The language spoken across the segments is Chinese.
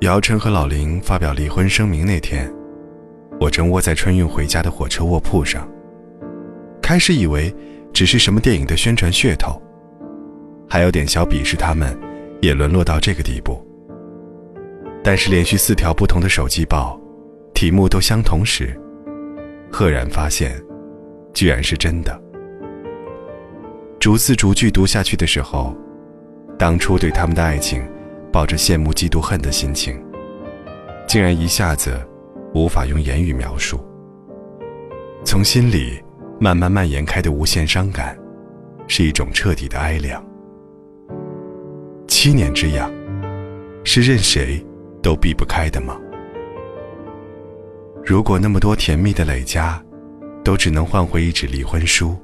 姚晨和老林发表离婚声明那天，我正窝在春运回家的火车卧铺上。开始以为只是什么电影的宣传噱头，还有点小鄙视他们，也沦落到这个地步。但是连续四条不同的手机报，题目都相同时，赫然发现，居然是真的。逐字逐句读下去的时候，当初对他们的爱情抱着羡慕、嫉妒、恨的心情，竟然一下子无法用言语描述。从心里慢慢蔓延开的无限伤感，是一种彻底的哀凉。七年之痒，是任谁都避不开的吗？如果那么多甜蜜的累加，都只能换回一纸离婚书。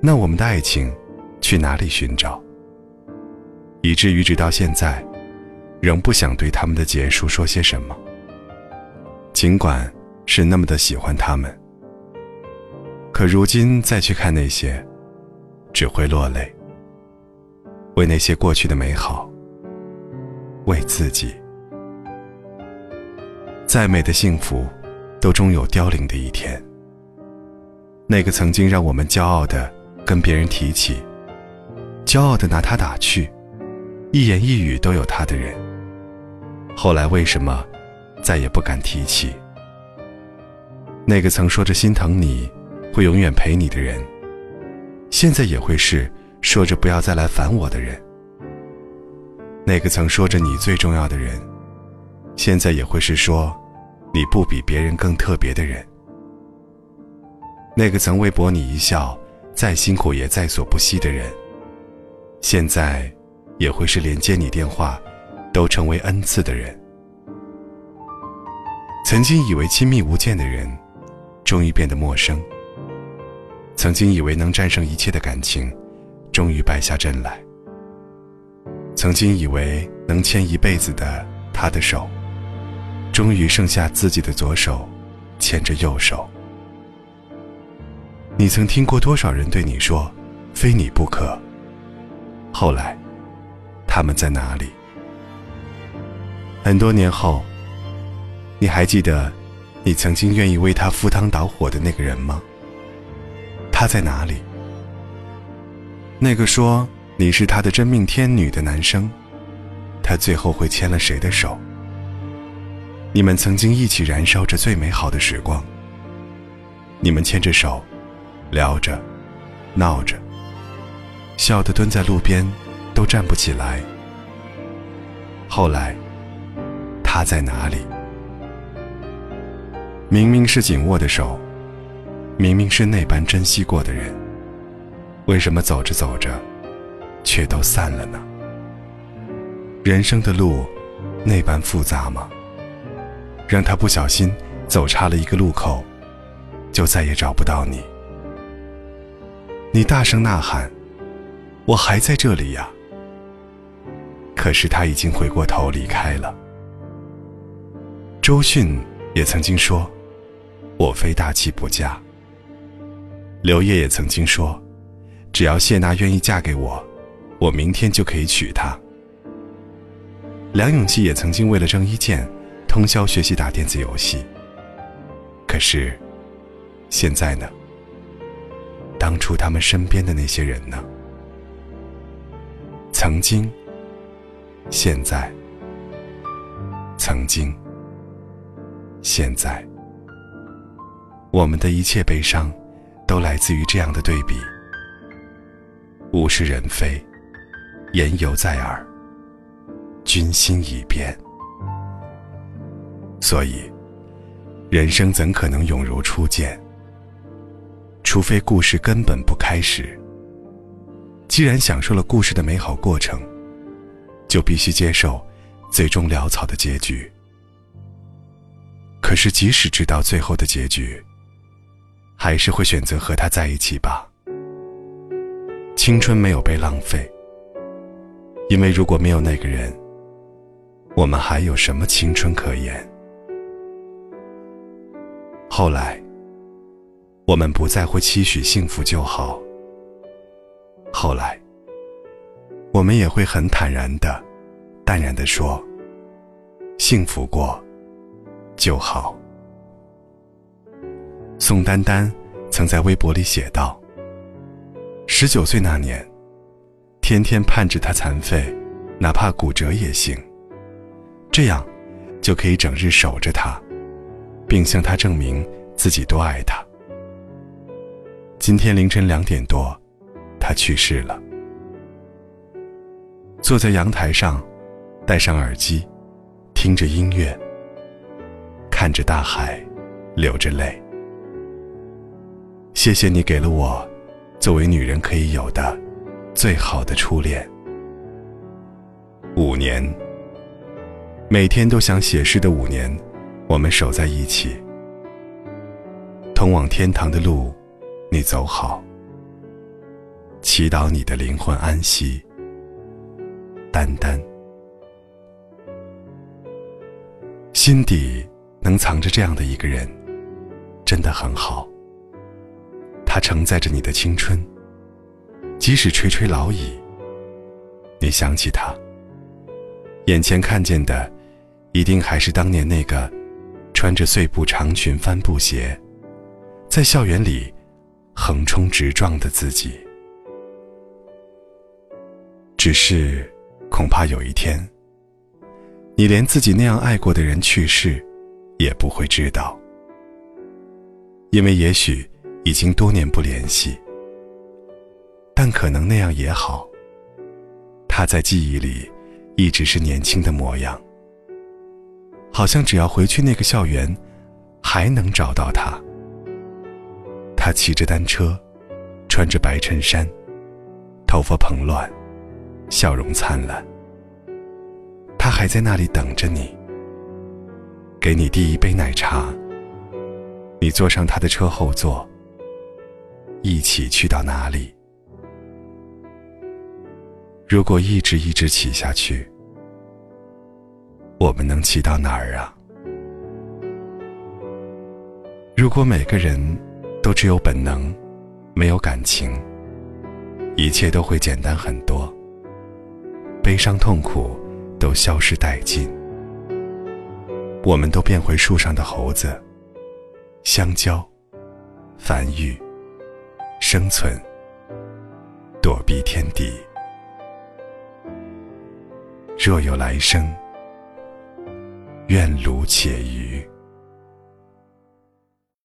那我们的爱情去哪里寻找？以至于直到现在，仍不想对他们的结束说些什么。尽管是那么的喜欢他们，可如今再去看那些，只会落泪。为那些过去的美好，为自己。再美的幸福，都终有凋零的一天。那个曾经让我们骄傲的。跟别人提起，骄傲的拿他打趣，一言一语都有他的人。后来为什么再也不敢提起？那个曾说着心疼你，会永远陪你的人，现在也会是说着不要再来烦我的人。那个曾说着你最重要的人，现在也会是说你不比别人更特别的人。那个曾微博你一笑。再辛苦也在所不惜的人，现在也会是连接你电话都成为恩赐的人。曾经以为亲密无间的人，终于变得陌生。曾经以为能战胜一切的感情，终于败下阵来。曾经以为能牵一辈子的他的手，终于剩下自己的左手牵着右手。你曾听过多少人对你说“非你不可”？后来，他们在哪里？很多年后，你还记得你曾经愿意为他赴汤蹈火的那个人吗？他在哪里？那个说你是他的真命天女的男生，他最后会牵了谁的手？你们曾经一起燃烧着最美好的时光，你们牵着手。聊着，闹着，笑得蹲在路边，都站不起来。后来，他在哪里？明明是紧握的手，明明是那般珍惜过的人，为什么走着走着，却都散了呢？人生的路，那般复杂吗？让他不小心走差了一个路口，就再也找不到你。你大声呐喊：“我还在这里呀！”可是他已经回过头离开了。周迅也曾经说：“我非大器不嫁。”刘烨也曾经说：“只要谢娜愿意嫁给我，我明天就可以娶她。”梁咏琪也曾经为了郑伊健，通宵学习打电子游戏。可是，现在呢？当初他们身边的那些人呢？曾经，现在，曾经，现在，我们的一切悲伤，都来自于这样的对比。物是人非，言犹在耳，君心已变。所以，人生怎可能永如初见？除非故事根本不开始。既然享受了故事的美好过程，就必须接受最终潦草的结局。可是，即使知道最后的结局，还是会选择和他在一起吧。青春没有被浪费，因为如果没有那个人，我们还有什么青春可言？后来。我们不再会期许幸福就好。后来，我们也会很坦然的、淡然的说：“幸福过就好。宋丹丹曾在微博里写道：“十九岁那年，天天盼着他残废，哪怕骨折也行，这样就可以整日守着他，并向他证明自己多爱他。”今天凌晨两点多，他去世了。坐在阳台上，戴上耳机，听着音乐，看着大海，流着泪。谢谢你给了我，作为女人可以有的，最好的初恋。五年，每天都想写诗的五年，我们守在一起，通往天堂的路。你走好，祈祷你的灵魂安息。丹丹，心底能藏着这样的一个人，真的很好。他承载着你的青春，即使垂垂老矣，你想起他，眼前看见的，一定还是当年那个穿着碎布长裙、帆布鞋，在校园里。横冲直撞的自己，只是恐怕有一天，你连自己那样爱过的人去世，也不会知道，因为也许已经多年不联系，但可能那样也好。他在记忆里一直是年轻的模样，好像只要回去那个校园，还能找到他。他骑着单车，穿着白衬衫，头发蓬乱，笑容灿烂。他还在那里等着你，给你递一杯奶茶。你坐上他的车后座，一起去到哪里？如果一直一直骑下去，我们能骑到哪儿啊？如果每个人……都只有本能，没有感情，一切都会简单很多。悲伤痛苦都消失殆尽，我们都变回树上的猴子，香蕉，繁育，生存，躲避天敌。若有来生，愿如且余。